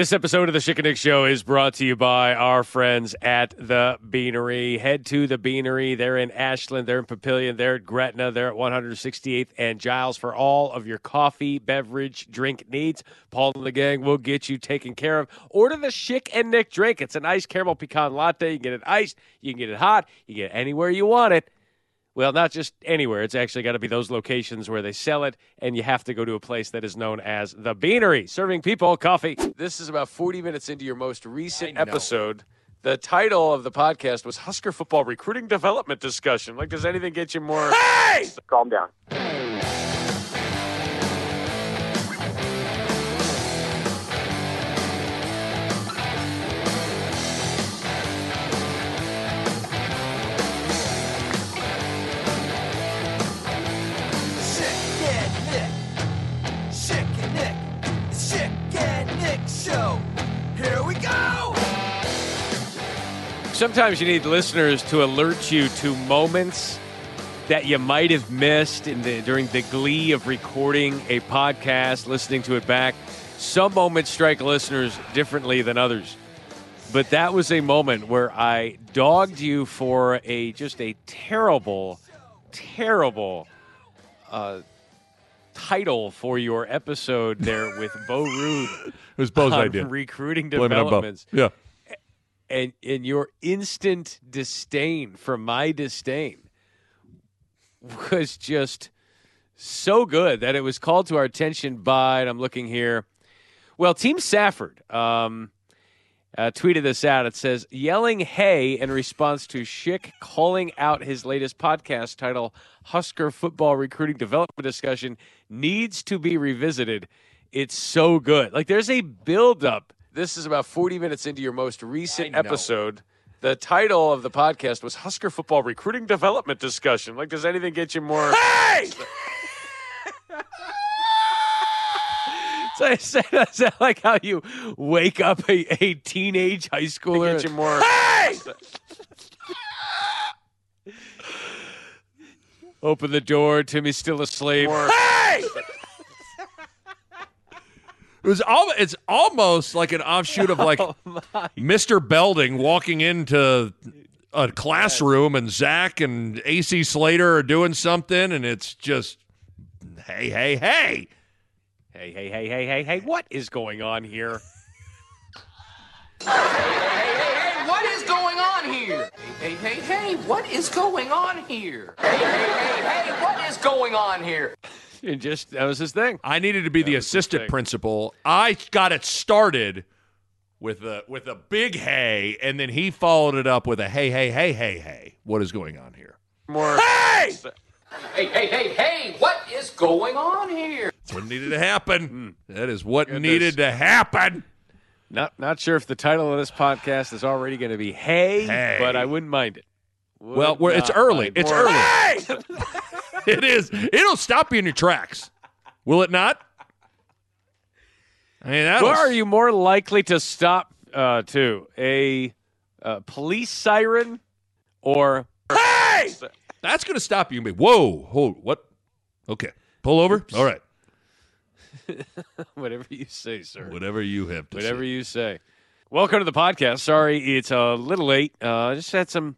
This episode of the Schick and Nick Show is brought to you by our friends at the Beanery. Head to the Beanery. They're in Ashland, they're in Papillion, they're at Gretna, they're at 168th and Giles for all of your coffee, beverage, drink needs. Paul and the gang will get you taken care of. Order the Schick and Nick drink. It's an iced caramel pecan latte. You can get it iced, you can get it hot, you get it anywhere you want it. Well, not just anywhere. It's actually got to be those locations where they sell it, and you have to go to a place that is known as the Beanery, serving people coffee. This is about 40 minutes into your most recent episode. The title of the podcast was Husker Football Recruiting Development Discussion. Like, does anything get you more? Hey! Calm down. Sometimes you need listeners to alert you to moments that you might have missed in the, during the glee of recording a podcast, listening to it back. Some moments strike listeners differently than others. But that was a moment where I dogged you for a just a terrible, terrible uh, title for your episode there with Bo Rude It was Bo's idea. recruiting Blame it on Bo. developments Yeah. And and your instant disdain for my disdain was just so good that it was called to our attention by and I'm looking here. Well, Team Safford um, uh, tweeted this out. It says, "Yelling hey" in response to Schick calling out his latest podcast title, "Husker Football Recruiting Development Discussion," needs to be revisited. It's so good. Like there's a buildup. This is about 40 minutes into your most recent episode. The title of the podcast was Husker Football Recruiting Development Discussion. Like, does anything get you more? Hey! so I said, is that like how you wake up a, a teenage high schooler? Get you more? Hey! Open the door. Timmy's still asleep. Hey! It was all. It's almost like an offshoot of like Oh, Mr. Belding walking into a classroom and Zach and AC Slater are doing something, and it's just, hey, hey, hey. Hey, hey, hey, hey, hey, hey! What is going on here? Hey, hey, hey, hey, what is going on here? Hey, hey, hey, hey, what is going on here? Hey, hey, hey, hey, what is going on here? And just that was his thing. I needed to be the the assistant principal. I got it started with a with a big hey, and then he followed it up with a hey, hey, hey, hey, hey. What is going on here? More. Hey, hey, hey, hey, what is going on here? That's what needed to happen. Hmm. That is what Goodness. needed to happen. Not not sure if the title of this podcast is already going to be "Hey,", Hey. but I wouldn't mind it. Would Well, we're, it's early. It's more. early. it is. It'll stop you in your tracks. Will it not? I mean, that Where are you more likely to stop uh, to a uh, police siren or hey? That's going to stop you and be, whoa, hold, what? Okay. Pull over. All right. Whatever you say, sir. Whatever you have to Whatever say. you say. Welcome to the podcast. Sorry, it's a little late. Uh, just had some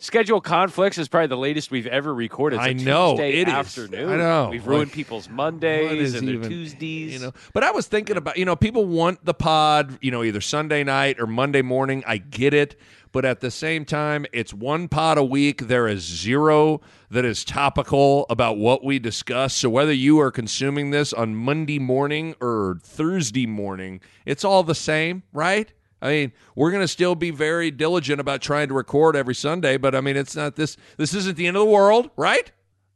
schedule conflicts. is probably the latest we've ever recorded. It's a I know, Tuesday it is. afternoon. I know. We've ruined Like, people's Mondays is and their Tuesdays. You know, but I was thinking about, you know, people want the pod, you know, either Sunday night or Monday morning. I get it. But at the same time, it's one pod a week. There is zero that is topical about what we discuss. So whether you are consuming this on Monday morning or Thursday morning, it's all the same, right? I mean, we're going to still be very diligent about trying to record every Sunday, but I mean, it's not this. This isn't the end of the world, right?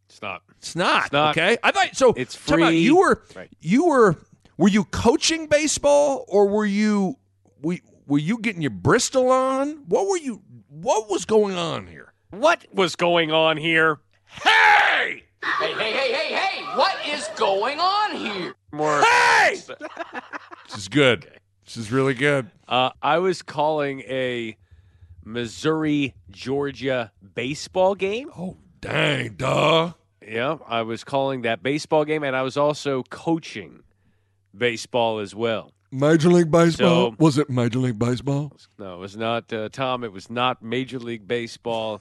It's not. It's not, not. okay. I thought so. It's talk about- free. you were Right. you were were you coaching baseball or were you were, were you getting your Bristol on? What were you? What was going on here? What was going on here? Hey! Hey, hey, hey, hey, hey, what is going on here? More. Hey! this is good. This is really good. Uh, I was calling a Missouri Georgia baseball game. Oh dang, duh. Yeah, I was calling that baseball game, and I was also coaching baseball as well. Major League Baseball? So- was it Major League Baseball? No, it was not uh, Tom. It was not Major League Baseball.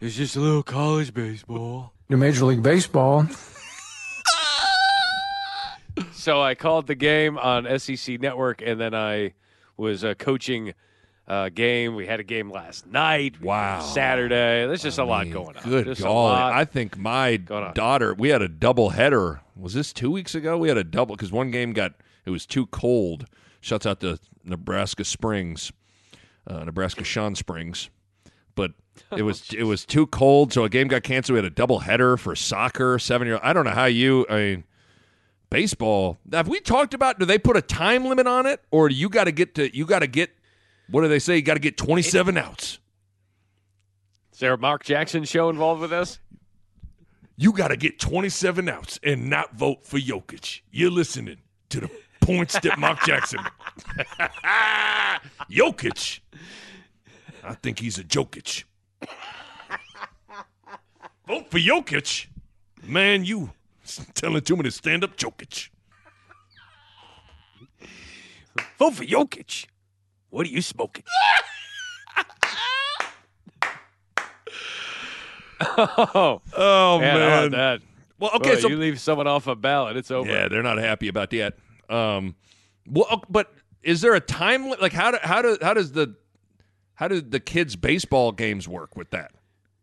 It was just a little college baseball. to Major League Baseball. So I called the game on SEC Network, and then I was uh, coaching a game. We had a game last night. Wow. Saturday. There's just a lot going on. Good Just golly. I think my daughter, we had a double header. Was this two weeks ago? We had a double because one game got, it was too cold. Shuts out to Nebraska Springs, uh, Nebraska Sean Springs. But it was it was too cold, so a game got canceled. We had a double header for soccer, seven year. I don't know how you. I mean, baseball. Have we talked about? Do they put a time limit on it, or do you got to get to? You got to get. What do they say? You got to get twenty seven outs. Is there a Mark Jackson show involved with this? You got to get 27 outs and not vote for Jokic. You're listening to the points that Mark Jackson. Jokic. I think he's a Jokic. vote for Jokic. Man, you telling too many stand up Jokic. Vote for Jokic. What are you smoking? oh, Oh, man, about that? Well, okay, Boy, so you leave someone off a ballot, it's over. Yeah, they're not happy about that. Um, well, but is there a time li- like how do, how do how does the how do the kids baseball games work with that?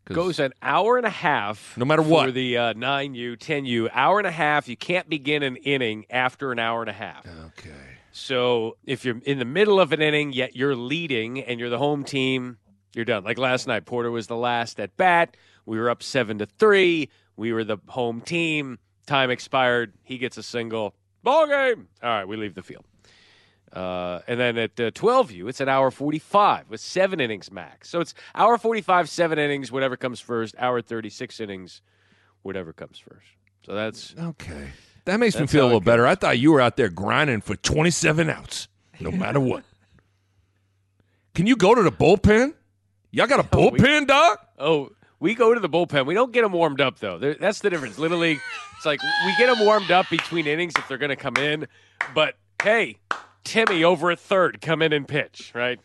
Goes an hour and a half. No matter what. for the uh, nine U, ten U, hour and a half. You can't begin an inning after an hour and a half. okay. So if you're in the middle of an inning, yet you're leading and you're the home team, you're done. Like last night, Porter was the last at bat. We were up seven to three. We were the home team. Time expired. He gets a single. Ball game. All right, we leave the field. Uh, and then at uh, 12U, it's an hour 45 with seven innings max. So it's hour 45, seven innings, whatever comes first. Hour 36 innings, whatever comes first. So that's Okay. That makes me feel a little better. I thought you were out there grinding for 27 outs, no matter what. Can you go to the bullpen? Y'all got a we- bullpen, dog? Oh, we go to the bullpen. We don't get them warmed up though. There- That's the difference. Little League, it's like we get them warmed up between innings if they're going to come in. But hey, Timmy over at third, come in and pitch, right?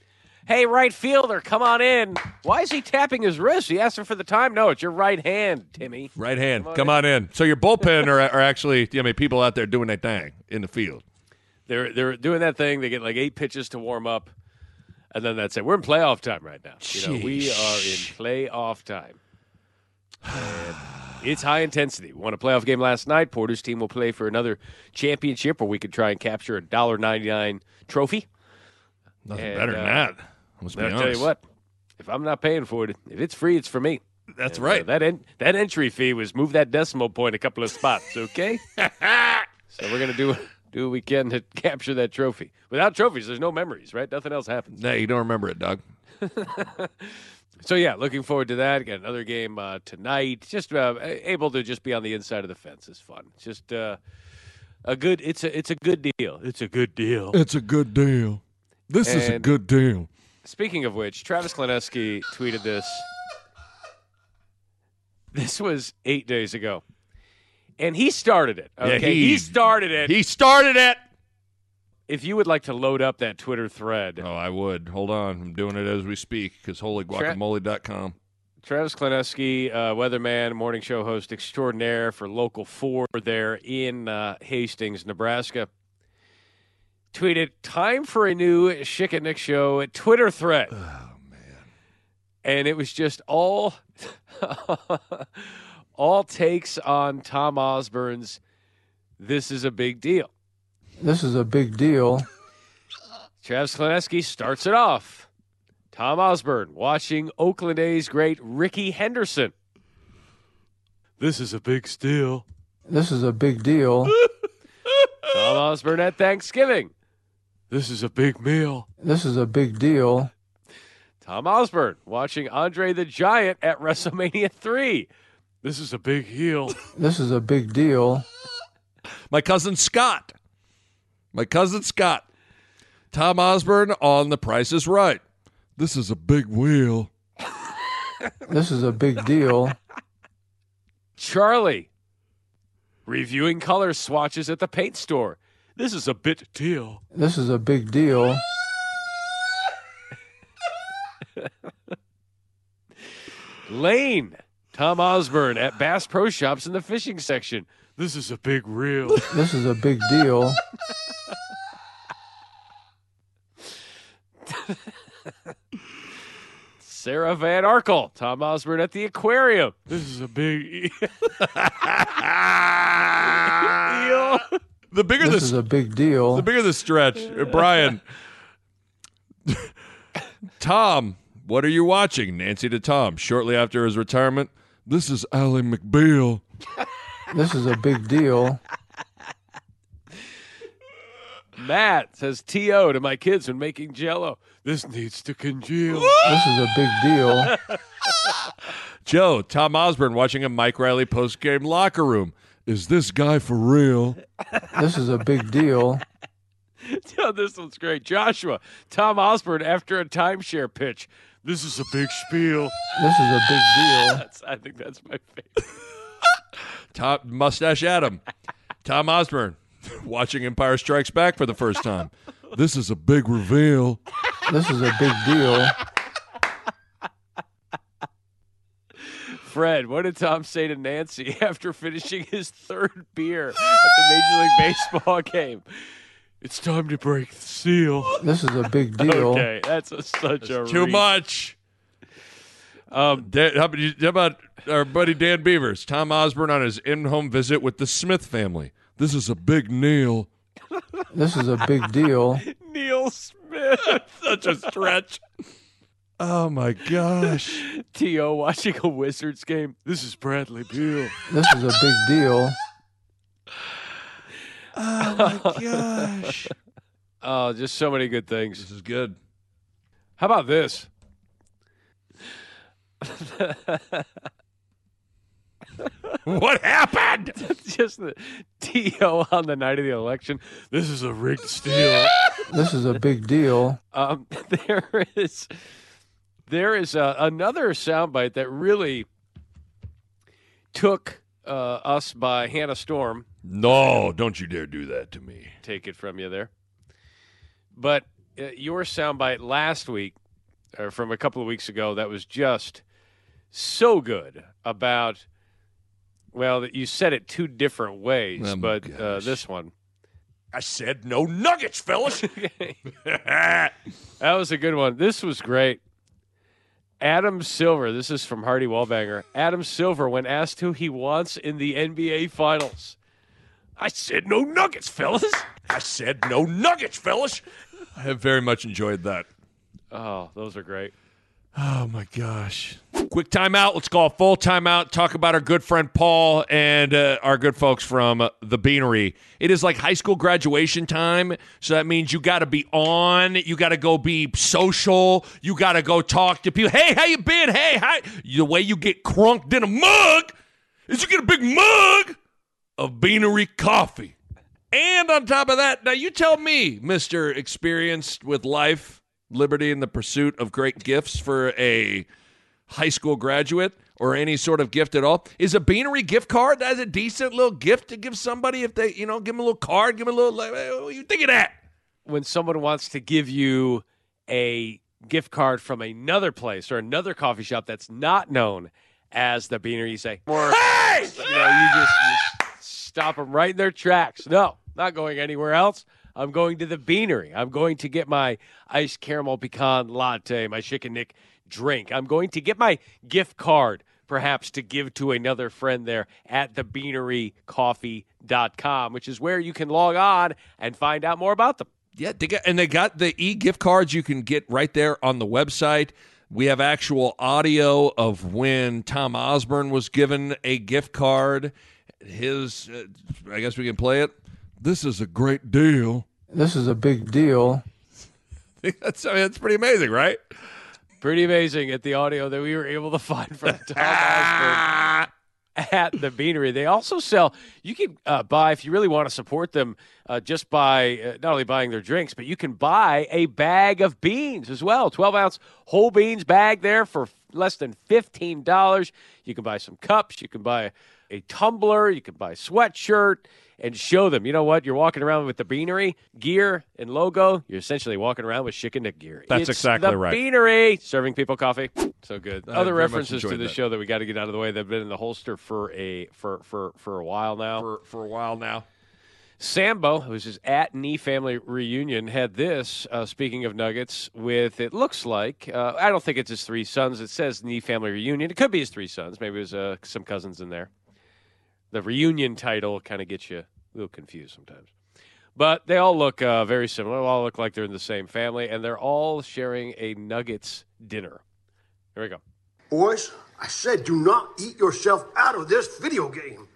Hey, right fielder, come on in. Why is he tapping his wrist? He asked him for the time. No, it's your right hand, Timmy. Right hand. Come on Come on in. So your bullpen are, are actually, I mean, people out there doing their thing in the field. They're they're doing that thing. They get like eight pitches to warm up, and then that's it. We're in playoff time right now. You know, we are in playoff time. And it's high intensity. We won a playoff game last night. Porter's team will play for another championship, where we could try and capture a dollar ninety nine trophy. Nothing And, better than uh, that. Let's be I'll honest. tell you what, if I'm not paying for it, if it's free, it's for me. That's And, uh, right. that en- that entry fee was move that decimal point a couple of spots, okay? so we're gonna do do what we can to capture that trophy. Without trophies, there's no memories, right? Nothing else happens. no, you don't remember it, Doug. So yeah, looking forward to that. Got another game uh, tonight. Just uh, able to just be on the inside of the fence is fun. It's just uh, a good. It's a it's a good deal. It's a good deal. It's a good deal. This is a good deal. Speaking of which, Travis Kleneski tweeted this. This was eight days ago, and he started it. Yeah, Okay, he- he started it. He started it. If you would like to load up that Twitter thread, Oh, I would. Hold on. I'm doing it as we speak because holyguacamole.com. Travis Kleneski, uh, weatherman, morning show host extraordinaire for Local 4 there in uh, Hastings, Nebraska, tweeted, Time for a new Schick and Nick show Twitter thread. Oh, man. And it was just all, all takes on Tom Osborne's This is a Big Deal. This is a big deal. Travis Kleneski starts it off. Tom Osborne watching Oakland A's great Rickey Henderson. This is a big steal. This is a big deal. Tom Osborne at Thanksgiving. This is a big meal. This is a big deal. Tom Osborne watching Andre the Giant at WrestleMania 3. This is a big heel. This is a big deal. My cousin Scott. My cousin Scott. Tom Osborne on The Price is Right. This is a big wheel. This is a big deal. Charlie reviewing color swatches at the paint store. This is a bit deal. This is a big deal. Lane, Tom Osborne at Bass Pro Shops in the fishing section. This is a big reel. This is a big deal. Sarah Van Arkel, Tom Osborne at the aquarium. This is a big e- deal. The bigger This the is a big deal. The bigger the stretch, Uh, Brian. Tom, what are you watching? Nancy to Tom. Shortly after his retirement, this is Ally McBeal. This is a big deal. Matt says TO to my kids when making jello. This needs to congeal. This is a big deal. Joe, Tom Osborne watching a Mike Riley post game locker room. Is this guy for real? This is a big deal. Yeah, this one's great. Joshua, Tom Osborne after a timeshare pitch. This is a big spiel. This is a big deal. That's, I think that's my favorite. Tom Mustache Adam, Tom Osborne watching Empire Strikes Back for the first time. This is a big reveal. This is a big deal. Fred, what did Tom say to Nancy after finishing his third beer at the Major League Baseball game? It's time to break the seal. This is a big deal. Okay, that's a, such a Too reach. much. Um, Dan, how, about, how about our buddy Dan Beavers? Tom Osborne on his in-home visit with the Smith family. This is a big Neil. This is a big deal. Neil Smith. Such a stretch. Oh my gosh. T.O. watching a Wizards game. This is Bradley Beal. This is a big deal. Oh my gosh. Oh, just so many good things. This is good. How about this? What happened? just the T.O. on the night of the election. This is a rigged steal. This is a big deal. Um, there is there is uh, another soundbite that really took uh, us by Hannah Storm. No, don't you dare do that to me. Take it from you there. But uh, your soundbite last week, or from a couple of weeks ago, that was just so good about. Well, that you said it two different ways, Oh, but uh, this one. I said no nuggets, fellas. That was a good one. This was great. Adam Silver, this is from Hardy Wallbanger. Adam Silver, when asked who he wants in the NBA Finals, I said no nuggets, fellas. I said no nuggets, fellas. I have very much enjoyed that. Oh, those are great. Oh my gosh. Quick timeout. Let's call a full timeout. Talk about our good friend Paul and uh, our good folks from the Beanery. It is like high school graduation time, so that means you got to be on. You got to go be social. You got to go talk to people. Hey, how you been? Hey, hi. The way you get crunked in a mug is you get a big mug of Beanery coffee. And on top of that, now you tell me, Mister Experienced with life, liberty, and the pursuit of great gifts for a high school graduate or any sort of gift at all, is a Beanery gift card that's a decent little gift to give somebody if they, you know, give them a little card, give them a little. Like, what do you think of that? When someone wants to give you a gift card from another place or another coffee shop that's not known as the Beanery, you say, or, Hey! you know, you just, you stop them right in their tracks. No, not going anywhere else. I'm going to the Beanery. I'm going to get my iced caramel pecan latte, my Schick and Nick drink. I'm going to get my gift card, perhaps to give to another friend there at thebeanerycoffee.com, which is where you can log on and find out more about them. Yeah, they got, and they got the e gift cards you can get right there on the website. We have actual audio of when Tom Osborne was given a gift card. His, uh, I guess we can play it. This is a great deal. This is a big deal. that's, I mean, that's pretty amazing, right? Pretty amazing at the audio that we were able to find from Tom Osborne at the Beanery. They also sell. You can uh, buy if you really want to support them, uh, just by uh, not only buying their drinks, but you can buy a bag of beans as well. Twelve ounce whole beans bag there for less than fifteen dollars. You can buy some cups. You can buy a tumbler. You can buy a sweatshirt. and show them, you know what? You're walking around with the Beanery gear and logo. You're essentially walking around with Schick and Nick gear. That's It's exactly the right. Beanery serving people coffee. So good. I Other references to the show that we got to get out of the way. They've been in the holster for a for for for a while now. for for a while now. Sambo, who's his at knee family reunion, had this. Uh, speaking of Nuggets, with it looks like uh, I don't think it's his three sons. It says knee family reunion. It could be his three sons. Maybe there's uh, some cousins in there. The reunion title kind of gets you a little confused sometimes. But they all look uh, very similar. They all look like they're in the same family, and they're all sharing a Nuggets dinner. Here we go. Boys, I said do not eat yourself out of this video game.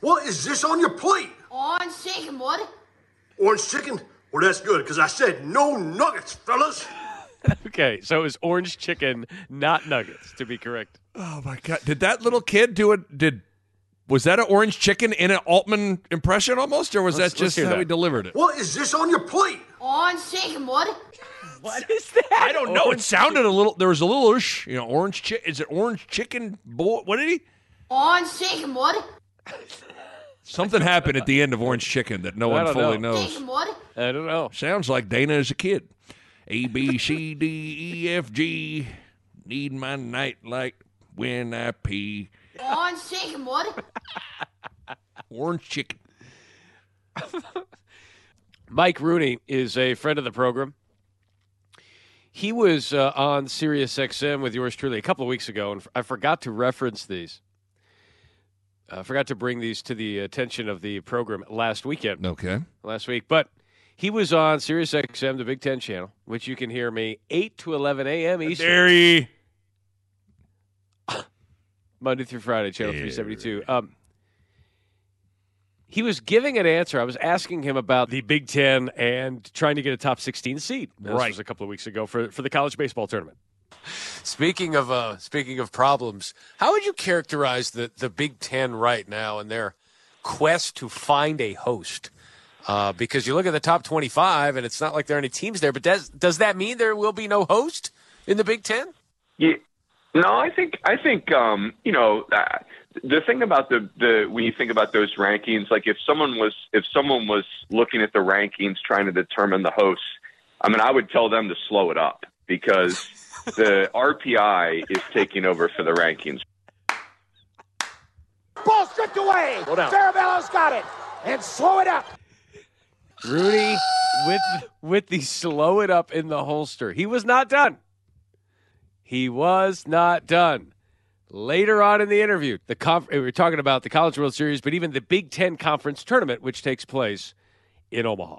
What is this on your plate? Orange chicken, what? Orange chicken? Well, that's good, because I said no nuggets, fellas. Okay, so it was orange chicken, not nuggets, to be correct. Oh my god! Did that little kid do it? Did was that an orange chicken in an Altman impression almost, or was Let's- that just hear how that. he delivered it? What is this on your plate? On chicken, what? What is that? I don't know. It sounded a little. There was a little, ush, you know, orange. Chi- is it orange chicken? Boy, what did he? On chicken, what? Something happened at the end of Orange Chicken that no I one fully know. knows. Chicken, what? I don't know. Sounds like Dana as a kid. A B C D E F G. Need my night light when I pee. On chicken, what? Orange chicken. Mike Rooney is a friend of the program. He was uh, on Sirius XM with yours truly a couple of weeks ago, and I forgot to reference these. I forgot to bring these to the attention of the program last weekend, Okay. last week. But he was on Sirius XM, the Big Ten channel, which you can hear me 8 to 11 a.m. Eastern, Dairy. Monday through Friday, channel 372. Um, he was giving an answer. I was asking him about the Big Ten and trying to get a top 16 seed. This Right. was a couple of weeks ago for, for the college baseball tournament. Speaking of uh, speaking of problems, how would you characterize the, the Big Ten right now and their quest to find a host? Uh, because you look at the top twenty-five, and it's not like there are any teams there. But does does that mean there will be no host in the Big Ten? Yeah. No, I think I think um, you know uh, the thing about the the when you think about those rankings, like if someone was if someone was looking at the rankings trying to determine the hosts, I mean, I would tell them to slow it up because the RPI is taking over for the rankings. Ball stripped away. Farabella's got it. And slow it up. Rudy with with the slow it up in the holster. He was not done. He was not done. Later on in the interview, the conf- we were talking about the College World Series, but even the Big Ten Conference Tournament, which takes place in Omaha.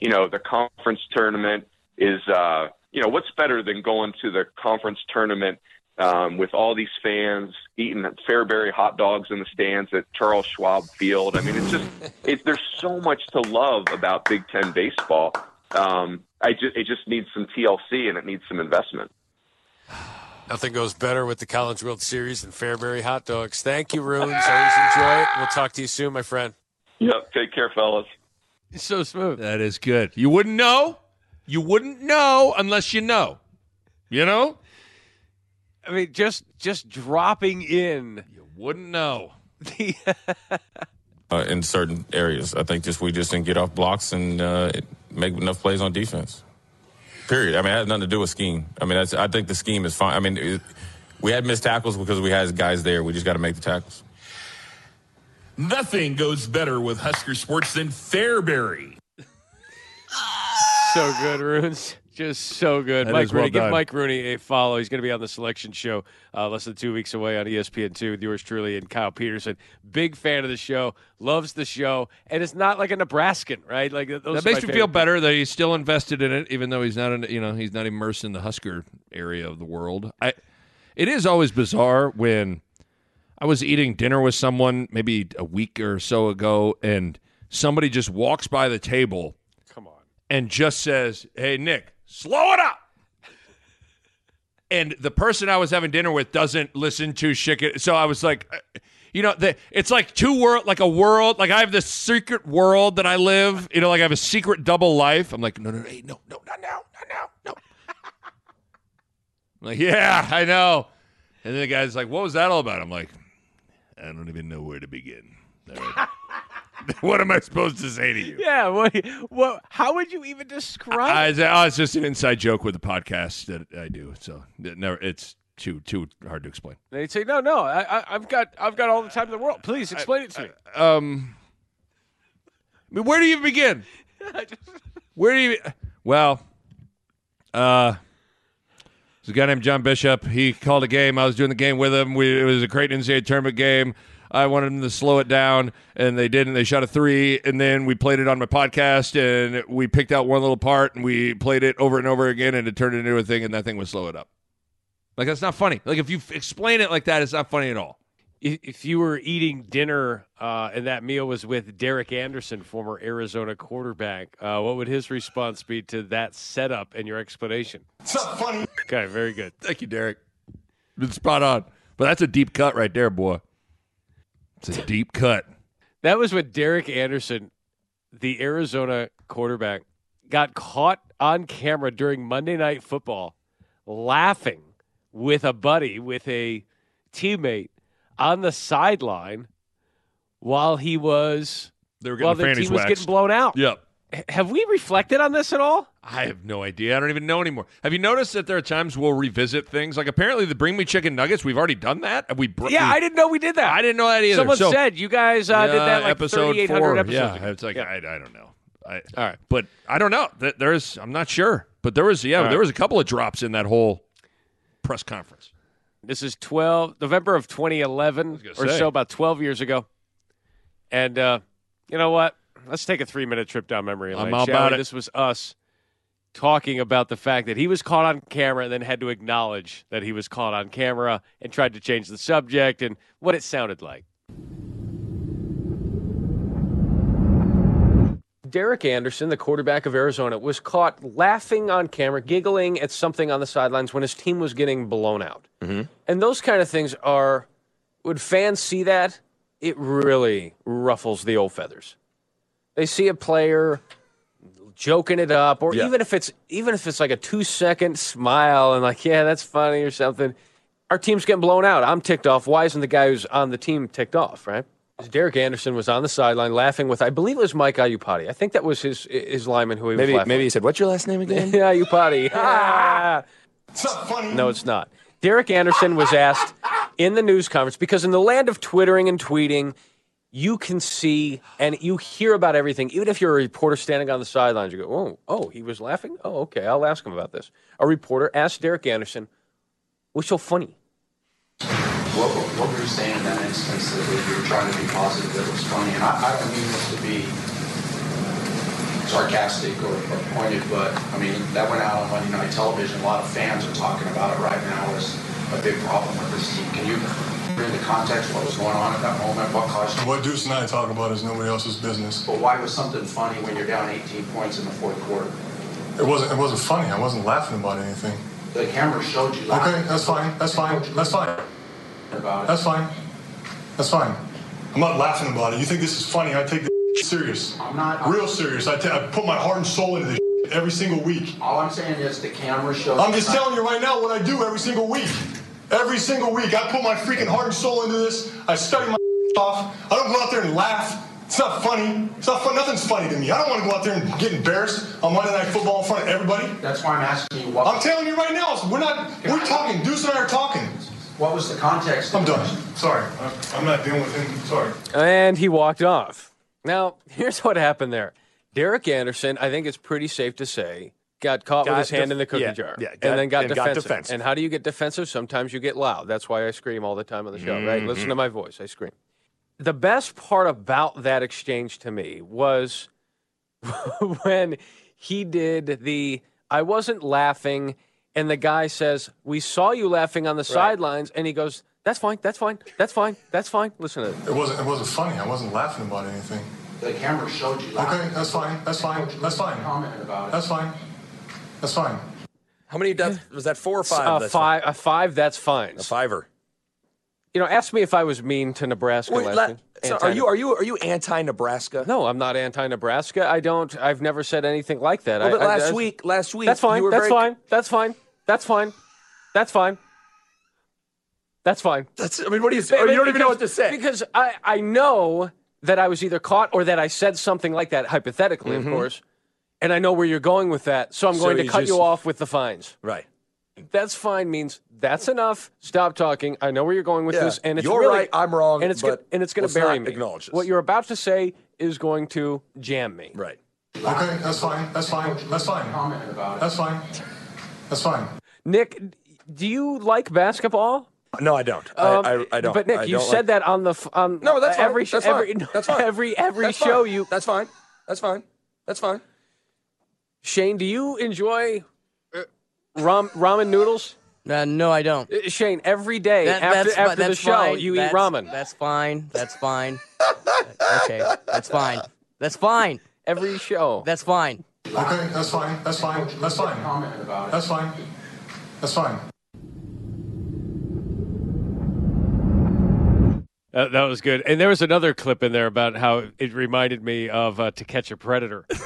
You know, the conference tournament is uh, you know what's better than going to the conference tournament um, with all these fans eating Fairbury hot dogs in the stands at Charles Schwab Field. I mean, it's just it, there's so much to love about Big Ten baseball. Um, I just it just needs some TLC and it needs some investment. Nothing goes better with the College World Series than Fairbury hot dogs. Thank you, Runes. Always enjoy it. We'll talk to you soon, my friend. Yep. Take care, fellas. It's so smooth. That is good. You wouldn't know. You wouldn't know unless you know. You know? I mean, just just dropping in You wouldn't know. uh, in certain areas. I think just we just didn't get off blocks and uh, make enough plays on defense. Period. I mean, it has nothing to do with scheme. I mean, that's, I think the scheme is fine. I mean, it, we had missed tackles because we had guys there. We just got to make the tackles. Nothing goes better with Husker sports than Fairbury. so good, Runes. Just so good. That Mike is well Rooney. Give done. Mike Rooney a follow. He's going to be on the selection show uh, less than two weeks away on E ESPN2 with yours truly and Kyle Peterson. Big fan of the show, loves the show, and it's not like a Nebraskan, right? Like those That makes me feel better that he's still invested in it, even though he's not, in, you know, he's not immersed in the Husker area of the world. I, it is always bizarre when I was eating dinner with someone maybe a week or so ago, and somebody just walks by the table Come on. and just says, "Hey, Nick, slow it up." And the person I was having dinner with doesn't listen to shit. So I was like, uh, you know, the, it's like two world, like a world. Like I have this secret world that I live. You know, like I have a secret double life. I'm like, no, no, no, hey, no, no, not now, not now, no. I'm like, yeah, I know. And then the guy's like, what was that all about? I'm like, I don't even know where to begin. All right. what am I supposed to say to you? Yeah. What? What? How would you even describe? I, it? oh, it's just an inside joke with the podcast that I do. So it never, it's too too hard to explain. They'd say, "No, no. I, I, I've got, I've got all the time in the world. Please explain it to me." Um, I mean, where do you begin? Where do you? Well, uh, there's a guy named John Bishop. He called a game. I was doing the game with him. We, it was a great NCAA tournament game. I wanted them to slow it down, and they didn't. They shot a three, and then we played it on my podcast, and we picked out one little part, and we played it over and over again, and it turned into a thing, and that thing would slow it up. Like that's not funny. Like if you f- explain it like that, it's not funny at all. If if you were eating dinner uh, and that meal was with Derek Anderson, former Arizona quarterback, uh, what would his response be to that setup and your explanation? It's not funny. Okay, very good. Thank you, Derek. It's spot on. But that's a deep cut right there, boy. It's a deep cut. That was when Derek Anderson, the Arizona quarterback, got caught on camera during Monday Night Football laughing with a buddy, with a teammate on the sideline while he was They were while getting the fannies team was waxed. getting blown out. Yep. Have we reflected on this at all? I have no idea. I don't even know anymore. Have you noticed that there are times we'll revisit things? Like apparently the Bring Me Chicken Nuggets, we've already done that. Have we? Br- Yeah, we- I didn't know we did that. I didn't know that either. Someone So- said you guys uh, did that like episode 3,800 four. episodes Yeah, ago. it's like Yeah. I, I don't know. I, All right. but I don't know. There's I'm not sure, but there was yeah All there was a couple of drops in that whole press conference. This is 12 November of 2011 or say. so, about 12 years ago. And uh, you know what? Let's take a three minute trip down memory lane. I'm all about we? it. This was us talking about the fact that he was caught on camera and then had to acknowledge that he was caught on camera and tried to change the subject and what it sounded like. Derek Anderson, the quarterback of Arizona, was caught laughing on camera, giggling at something on the sidelines when his team was getting blown out. Mm-hmm. And those kind of things are, would fans see that? It really ruffles the old feathers. They see a player joking it up, or Yeah. even if it's even if it's like a two second smile and like, yeah, that's funny or something. Our team's getting blown out. I'm ticked off. Why isn't the guy who's on the team ticked off? Right? Derek Anderson was on the sideline laughing with, I believe it was Mike Ayupati. I think that was his his lineman who he Maybe was laughing maybe he said, "What's your last name again?" Yeah, Ayupati. Ah. It's not funny. No, it's not. Derek Anderson was asked in the news conference because in the land of twittering and tweeting, you can see and you hear about everything. Even if you're a reporter standing on the sidelines, you go, "Oh, oh, he was laughing. Oh, okay, I'll ask him about this." A reporter asked Derek Anderson, "What's so funny?" What, what were you saying in that instance that you were trying to be positive that was funny? And I, I don't mean this to be sarcastic or, or pointed, but I mean, that went out on Monday Night Television. A lot of fans are talking about it right now as a big problem with this team. Can you bring the context what was going on at that moment? What caused What Deuce and I talk about is nobody else's business. But why was something funny when you're down 18 points in the fourth quarter? It wasn't. It wasn't funny. I wasn't laughing about anything. The camera showed you Laughing. Okay, that's fine. That's fine. That's fine. About it. That's fine. That's fine. I'm not laughing about it. You think this is funny? I take this serious. I'm not. Real serious. I I put my heart and soul into this every single week. All I'm saying is the camera showed. I'm just telling you right now what I do every single week. Every single week, I put my freaking heart and soul into this. I study my off. I don't go out there and laugh. It's not funny. It's not fun. Nothing's funny to me. I don't want to go out there and get embarrassed on Monday Night Football in front of everybody. That's why I'm asking you what. I'm telling you right now, we're not. We're talking. Deuce and I are talking. What was the context? I'm done. Sorry, I'm- I'm not dealing with him. Sorry. And he walked off. Now, here's what happened there. Derek Anderson, I think it's pretty safe to say, got caught Got with his hand in the cookie yeah, jar. yeah, and then got and got defensive. defensive. And how do you get defensive? Sometimes you get loud. That's why I scream all the time on the show, right? Listen to Mm-hmm. my voice. I scream. The best part about that exchange to me was when he did the I wasn't laughing and the guy says, "We saw you laughing on the sidelines." And he goes, "That's fine. That's fine. That's fine. That's fine." Listen to it. It wasn't. It wasn't funny. I wasn't laughing about anything. The camera showed you laughing. Okay, that's fine. That's fine. That's fine. Commented about it. That's fine. That's fine. How many deaths was that? Four or five? Uh, That's five, a five, that's fine. A fiver. You know, ask me if I was mean to Nebraska Wait, last la- week. so are you are you are you anti-Nebraska? No, I'm not anti-Nebraska. I don't. I've never said anything like that. Well, I, but I- last I- week, last week, That's fine. you were That's very- fine. That's fine. That's fine. That's fine. That's fine. That's. I mean, what do you say? You don't even know what to say. Because I, I know that I was either caught or that I said something like that, hypothetically, Mhm. of course, and I know where you're going with that, so I'm So going to cut just- you off with the fines. Right. That's fine means that's enough. Stop talking. I know where you're going with Yeah, this, and it's you're really, right, I'm wrong, and it's but go- and it's going to bury me. acknowledge this. What you're about to say is going to jam me. Right. Okay, that's fine. That's fine. That's fine. Comment about it. That's fine. That's fine. Nick, do you like basketball? No, I don't. Um, I, I, I don't. But Nick, I you don't said like- that on the f- on No, that's fine. every sh- That's every fine. That's fine. every every That's show fine. you. That's fine. That's fine. That's fine. Shane, do you enjoy uh, ram- ramen noodles? Uh, no, I don't. Uh, Shane, every day That- after, that's fi- after the show, fine. you That's- eat ramen. That's fine. That's fine. okay, that's fine. That's fine. Every show. That's fine. Okay, that's fine. That's fine. That's fine. That's fine. That's fine. Uh, that was good. And there was another clip in there about how it reminded me of uh, To Catch a Predator.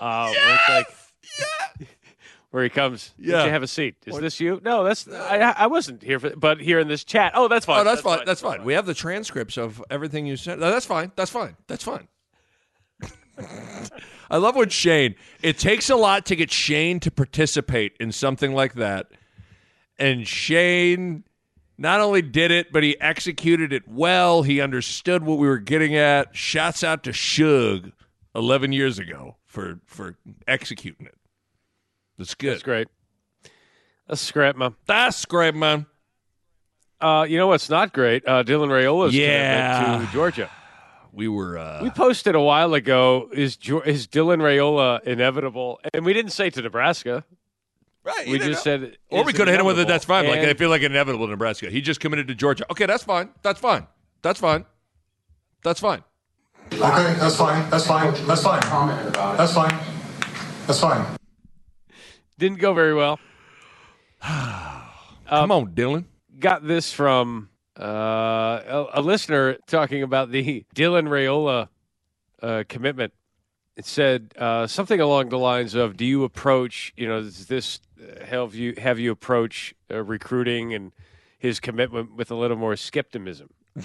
Uh, where, it's like, where he comes. Yeah. Yeah. you have a seat? Is this you? No, that's I. I wasn't here for, but here in this chat. Oh, that's fine. Oh, that's, fine. That's fine. We have the transcripts of everything you said. No, that's fine. That's fine. That's fine. I love when Shane. It takes a lot to get Shane to participate in something like that, and Shane not only did it, but he executed it well. He understood what we were getting at. Shouts out to Shug, eleven years ago for for executing it. That's good. That's great. That's great, man. That's great, man. Uh, you know what's not great? Uh, Dylan Raiola's Yeah. commitment to Georgia. We were. Uh, We posted a while ago. Is is Dylan Rayola inevitable? And we didn't say to Nebraska. Right. We just said, Or we could have hit him with it. That's fine. Like I feel like inevitable Nebraska. He just committed to Georgia. Okay, that's fine. That's fine. That's fine. That's fine. Okay, that's fine. That's fine. That's fine. That's fine. That's fine. didn't go very well. Come on, Dylan. got this from uh, a, a listener talking about the Dylan Raiola uh, commitment. It said uh, something along the lines of, "Do you approach, you know, does this uh, have you have you approach uh, recruiting and his commitment with a little more skepticism?"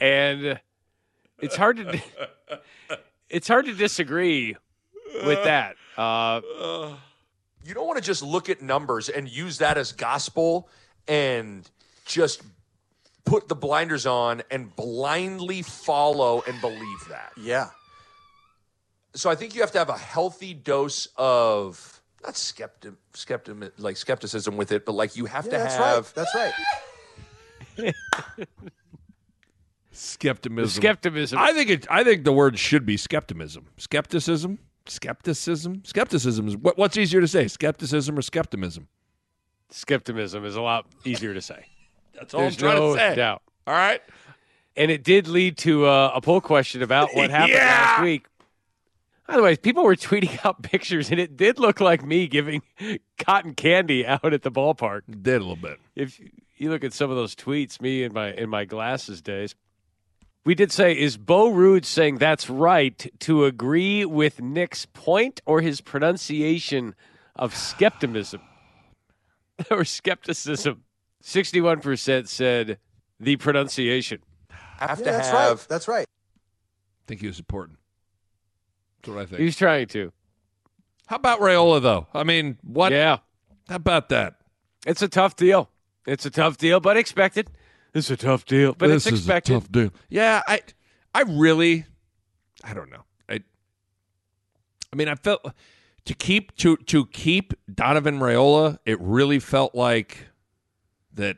and it's hard to it's hard to disagree with that. Uh, You don't want to just look at numbers and use that as gospel and just put the blinders on and blindly follow and believe that. Yeah. So I think you have to have a healthy dose of not skeptic, skeptic like skepticism with it, but like you have Yeah, to that's have right. That's right. Skepticism. skepticism. I think it. I think the word should be skepticism. Skepticism. Skepticism. Skepticism is what, what's easier to say, skepticism or skepticism? skepticism is a lot easier to say. That's all There's I'm trying no to say. doubt. All right. And it did lead to uh, a poll question about what happened last week. By the way, people were tweeting out pictures, and it did look like me giving cotton candy out at the ballpark. Did a little bit. If you look at some of those tweets, me in my in my glasses days, we did say, is Bo Rude saying that's right to agree with Nick's point or his pronunciation of skepticism or skepticism? Sixty-one percent said the pronunciation. have Yeah, to that's have right. That's right. I think he was important. That's what I think. He's trying to. How about Raiola though? I mean, what? Yeah, How about that? it's a tough deal. It's a tough deal, but expected. It's a tough deal, but this it's expected. a tough deal. Yeah, I, I really, I don't know. I, I mean, I felt to keep to to keep Donovan Raiola. It really felt like that.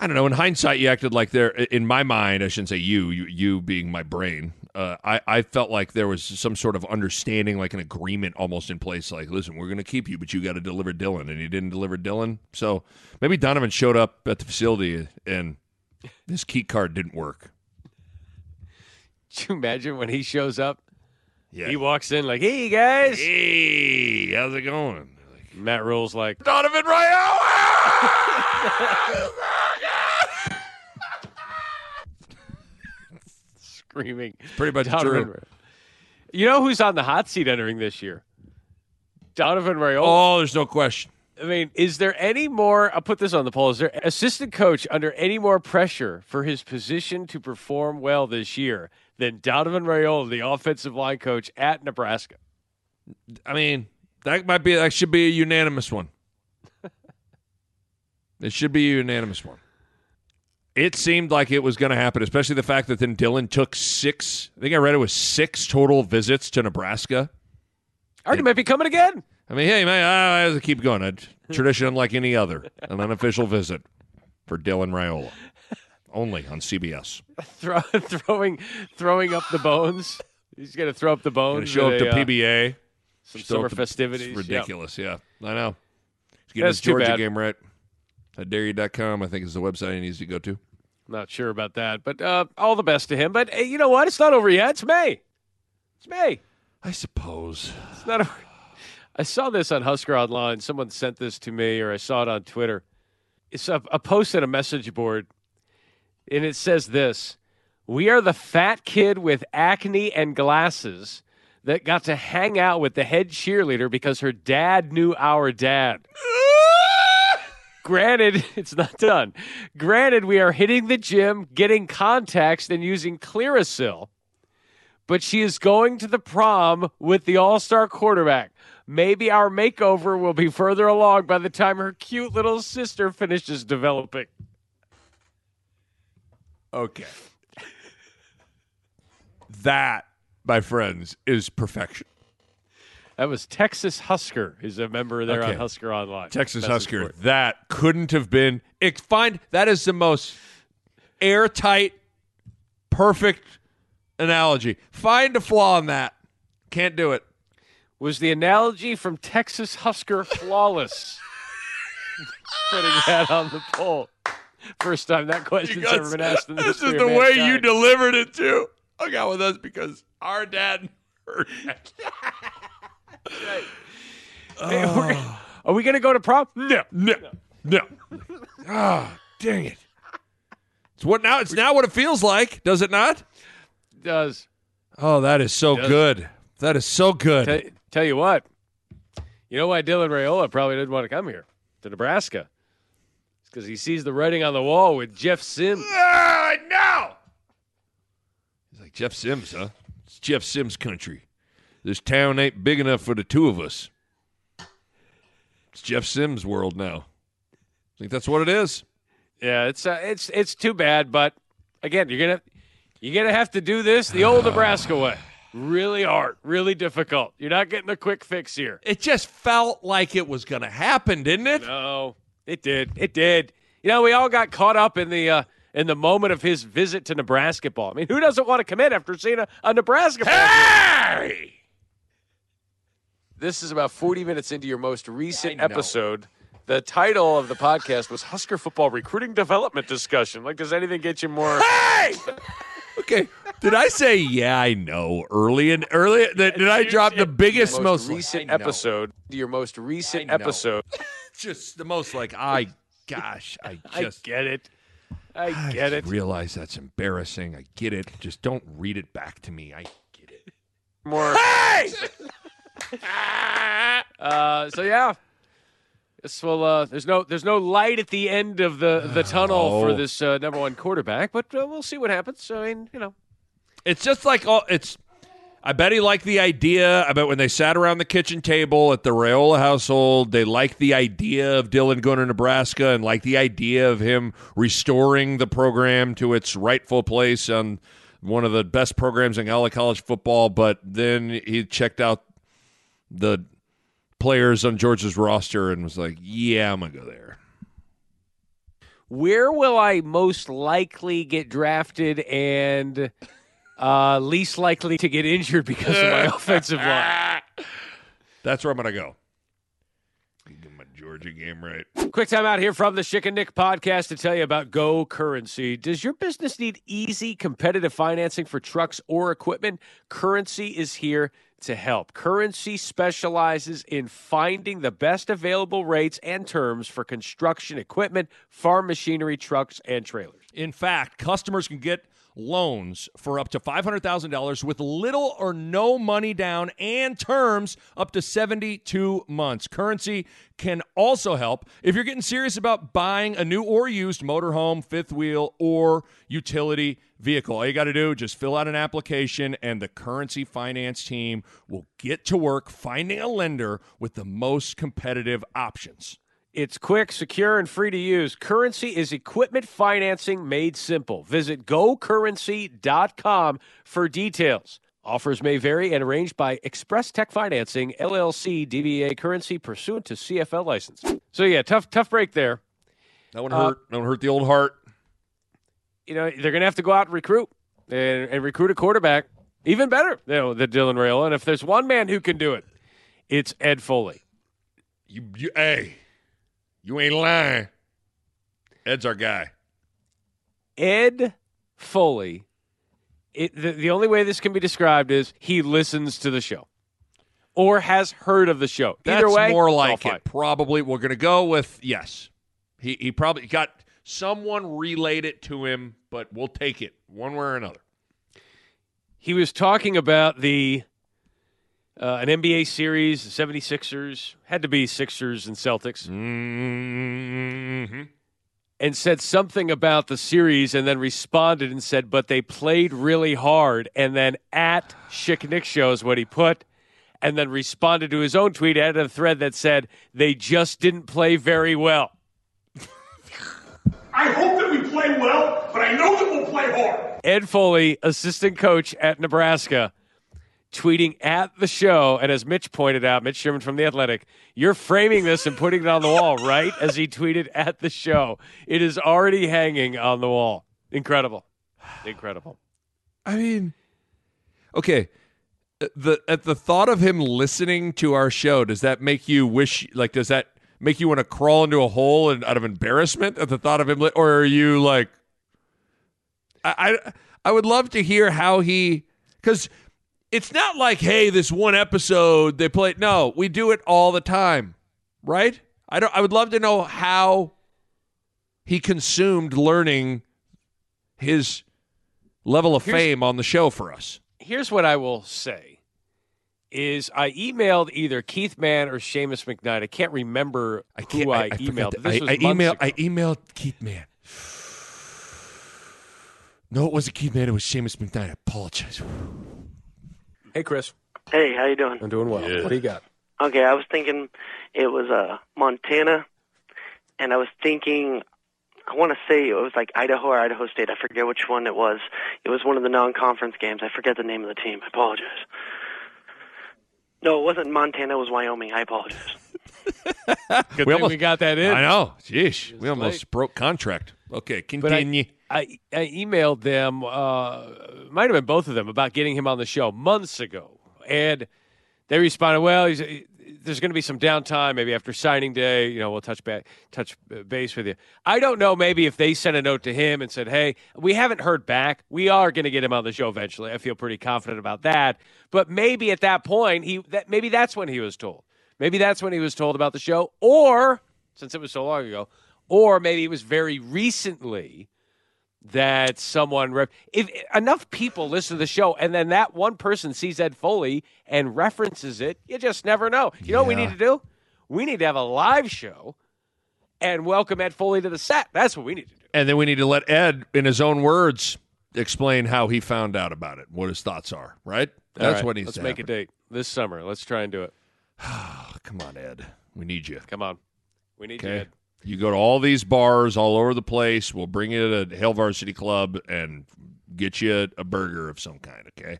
I don't know. In hindsight, you acted like there. In my mind, I shouldn't say you. You, you being my brain. Uh, I, I felt like there was some sort of understanding, like an agreement almost in place. Like, listen, we're going to keep you, but you got to deliver Dylan, and he didn't deliver Dylan. So maybe Donovan showed up at the facility and his key card didn't work. Can you imagine when he shows up? Yeah. He walks in like, "Hey guys, Hey, how's it going? Matt Rhule's like, Donovan Raiola. screaming. Pretty much Donovan true. You know who's on the hot seat entering this year? Donovan Raiola. Oh, there's no question. I mean, is there any more? I'll put this on the poll. Is there assistant coach under any more pressure for his position to perform well this year than Donovan Raiola, the offensive line coach at Nebraska? I mean, that might be that should be a unanimous one. it should be a unanimous one. It seemed like it was going to happen, especially the fact that then Dylan took six. I think I read it was six total visits to Nebraska. Already might be coming again. I mean, hey man, I, I to keep going. A tradition unlike any other, an unofficial visit for Dylan Raiola, only on CBS. Throw, throwing, throwing up the bones. He's going to throw up the bones. Show up to a, uh, PBA. some summer festivities. It's Yep. ridiculous. Yeah, I know. He's getting That's his Georgia game right. Dairy.com, I think is the website he needs to go to. Not sure about that, but uh, all the best to him. But hey, you know what? It's not over yet. It's May. It's May. I suppose. It's not over. I saw this on Husker Online. Someone sent this to me, or I saw it on Twitter. It's a, a post on a message board, and it says this We are the fat kid with acne and glasses that got to hang out with the head cheerleader because her dad knew our dad. Granted, it's not done. Granted, we are hitting the gym, getting contacts, and using Clearasil. But she is going to the prom with the all star quarterback. Maybe our makeover will be further along by the time her cute little sister finishes developing. Okay. that, my friends, is perfection. That was Texas Husker, who's a member there on Husker Online. Texas Husker. That couldn't have been. It, find that is the most airtight, perfect analogy. Find a flaw in that. Can't do it. Was the analogy from Texas Husker flawless? Putting that on the poll. First time that question's ever been asked in the this is the way you delivered it too. Hung out with us because our dad heard that. Hey, we're gonna- are we going to go to prom? No. No. No. Ah, dang it. It's what now it's now what it feels like, does it not? does. Oh, that is so good. That is so good. Tell, tell you what, you know why Dylan Raiola probably didn't want to come here to Nebraska? It's because he sees the writing on the wall with Jeff Sims. Ah, no. He's like Jeff Sims, huh? It's Jeff Sims country. This town ain't big enough for the two of us. It's Jeff Sims world now. I think that's what it is. Yeah, it's uh, it's it's too bad, but again, you're gonna you're gonna have to do this the old Nebraska way. Really hard, really difficult. You're not getting a quick fix here. It just felt like it was going to happen, didn't it? No, it did. It did. You know, we all got caught up in the uh, in the moment of his visit to Nebraska ball. I mean, who doesn't want to commit after seeing a, a Nebraska ball? Hey! This is about 40 minutes into your most recent know. episode. The title of the podcast was Husker Football Recruiting Development Discussion. Like, does anything get you more? Hey! Okay. Did I say yeah? I know early and early. Did, did I drop the biggest, most, most, recent episode? Your most recent episode. Just the most like I. Gosh, I I just get it. I get it. realize that's embarrassing. I get it. Just don't read it back to me. I get it. More. Uh, so yeah, this will. Uh, there's no there's no light at the end of the the tunnel for Oh. this uh, number one quarterback, but uh, we'll see what happens. I mean, you know, It's just like all. It's. I bet he liked the idea. I bet when they sat around the kitchen table at the Raiola household, they liked the idea of Dylan going to Nebraska and liked the idea of him restoring the program to its rightful place on one of the best programs in all of college football. But then he checked out the players on Georgia's roster and was like, "Yeah, I'm gonna go there." where will I most likely get drafted and uh, least likely to get injured because of my offensive line? That's where I'm gonna go. Get my Georgia game right. Quick time out here from the Schick and Nick podcast to tell you about Go Currency. Does your business need easy, competitive financing for trucks or equipment? Currency is here to help. Currency specializes in finding the best available rates and terms for construction equipment, farm machinery, trucks, and trailers. In fact, customers can get loans for up to $500,000 with little or no money down and terms up to 72 months. Currency can also help if you're getting serious about buying a new or used motorhome, fifth wheel, or utility vehicle. All you got to do is just fill out an application and the Currency Finance team will get to work finding a lender with the most competitive options. It's quick, secure, and free to use. Currency is equipment financing made simple. Visit gocurrency.com for details. Offers may vary and arranged by Express Tech Financing, LLC, DBA Currency, pursuant to CFL license. So yeah, tough, tough break there. That one Uh, hurt. that one hurt the old heart. You know they're going to have to go out and recruit and, and recruit a quarterback, even better, you know, than Dylan Raiola. And if there's one man who can do it, it's Ed Foley. You, you, hey, you ain't lying. Ed's our guy. Ed Foley. It, the, the only way this can be described is he listens to the show or has heard of the show. Either That's way, more like it. Probably, we're going to go with yes. He he probably got someone relayed it to him, but we'll take it one way or another. He was talking about the uh, an NBA series, the 76ers, had to be Sixers and Celtics. Mm-hmm. And said something about the series and then responded and said, but they played really hard. And then at Schick Nick shows what he put, and then responded to his own tweet, added a thread that said, they just didn't play very well. I hope that we play well, but I know that we'll play hard. Ed Foley, assistant coach at Nebraska, tweeting at the show. And as Mitch pointed out, Mitch Sherman from The Athletic, you're framing this and putting it on the wall, right? As he tweeted at the show. It is already hanging on the wall. Incredible. Incredible. I mean, okay. uh, The at the thought of him listening to our show, does that make you wish? Like, does that make you want to crawl into a hole and out of embarrassment at the thought of him? Li- or are you like, I I, I would love to hear how he because it's not like, hey, this one episode they played. No, we do it all the time, right? I don't. I would love to know how he consumed learning his level of Here's- fame on the show for us. Here's what I will say is I emailed either Keith Mann or Seamus McKnight. I can't remember who I, forgot emailed. that. This I, was I months emailed. ago. I emailed Keith Mann. No, it wasn't Keith Mann. It was Seamus McKnight. I apologize. Hey, Chris. Hey, how you doing? I'm doing well. What do you got? Okay, I was thinking it was uh Montana, and I was thinking I want to say it was like Idaho or Idaho State. I forget which one it was. It was one of the non-conference games. I forget the name of the team. I apologize. No, it wasn't Montana. It was Wyoming. I apologize. Good thing we got that in. I know. Jeez, we late. almost broke contract. Okay, But I- continue. I, I emailed them, uh, might have been both of them, about getting him on the show months ago. And they responded, well, there's going to be some downtime, maybe after signing day. You know, we'll touch touch base with you. I don't know. Maybe if they sent a note to him and said, "Hey, we haven't heard back. We are going to get him on the show eventually." I feel pretty confident about that. But maybe at that point, he that maybe that's when he was told. Maybe that's when he was told about the show, or since it was so long ago, or maybe it was very recently that someone rep- if enough people listen to the show and then that one person sees Ed Foley and references it, you just never know. You know what we need to do? We need to have a live show and welcome Ed Foley to the set. That's what we need to do. And then we need to let Ed, in his own words, explain how he found out about it, what his thoughts are. Right? That's right, what needs Let's to make happen. a date this summer. Let's try and do it. Come on, Ed. We need you. Come on. We need you, Ed. You go to all these bars all over the place. We'll bring you to Hail Varsity Club and get you a burger of some kind. Okay.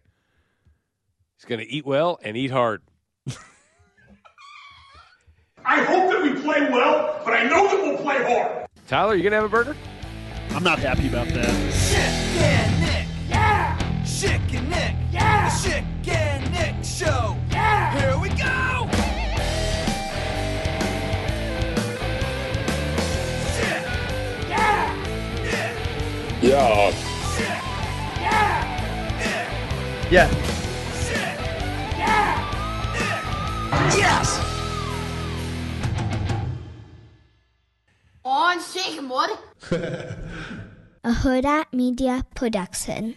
He's going to eat well and eat hard. I hope that we play well, but I know that we'll play hard. Tyler, you going to have a burger? I'm not happy about that. Schick and Nick. Yeah. Schick and Nick. Yeah. The Schick and Nick Show. Yeah. Here we go. Yeah. Schick. Yeah. Yeah. Yeah. Yes. On second, what? a Hurrdat Media Production.